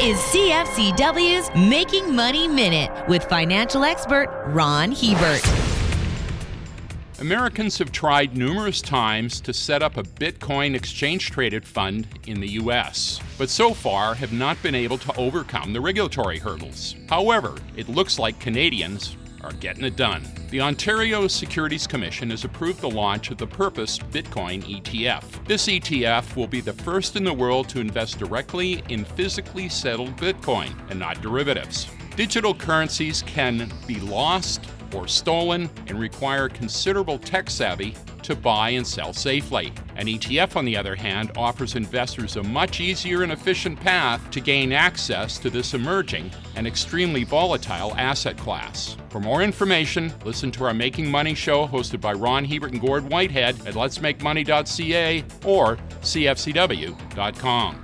is CFCW's Making Money Minute with financial expert Ron Hebert. Americans have tried numerous times to set up a Bitcoin exchange traded fund in the US, but so far have not been able to overcome the regulatory hurdles. However, it looks like Canadians are getting it done. The Ontario Securities Commission has approved the launch of the Purpose Bitcoin ETF. This ETF will be the first in the world to invest directly in physically settled Bitcoin and not derivatives. Digital currencies can be lost or stolen and require considerable tech savvy to buy and sell safely. An ETF, on the other hand, offers investors a much easier and efficient path to gain access to this emerging and extremely volatile asset class. For more information, listen to our Making Money show hosted by Ron Hebert and Gord Whitehead at letsmakemoney.ca or cfcw.com.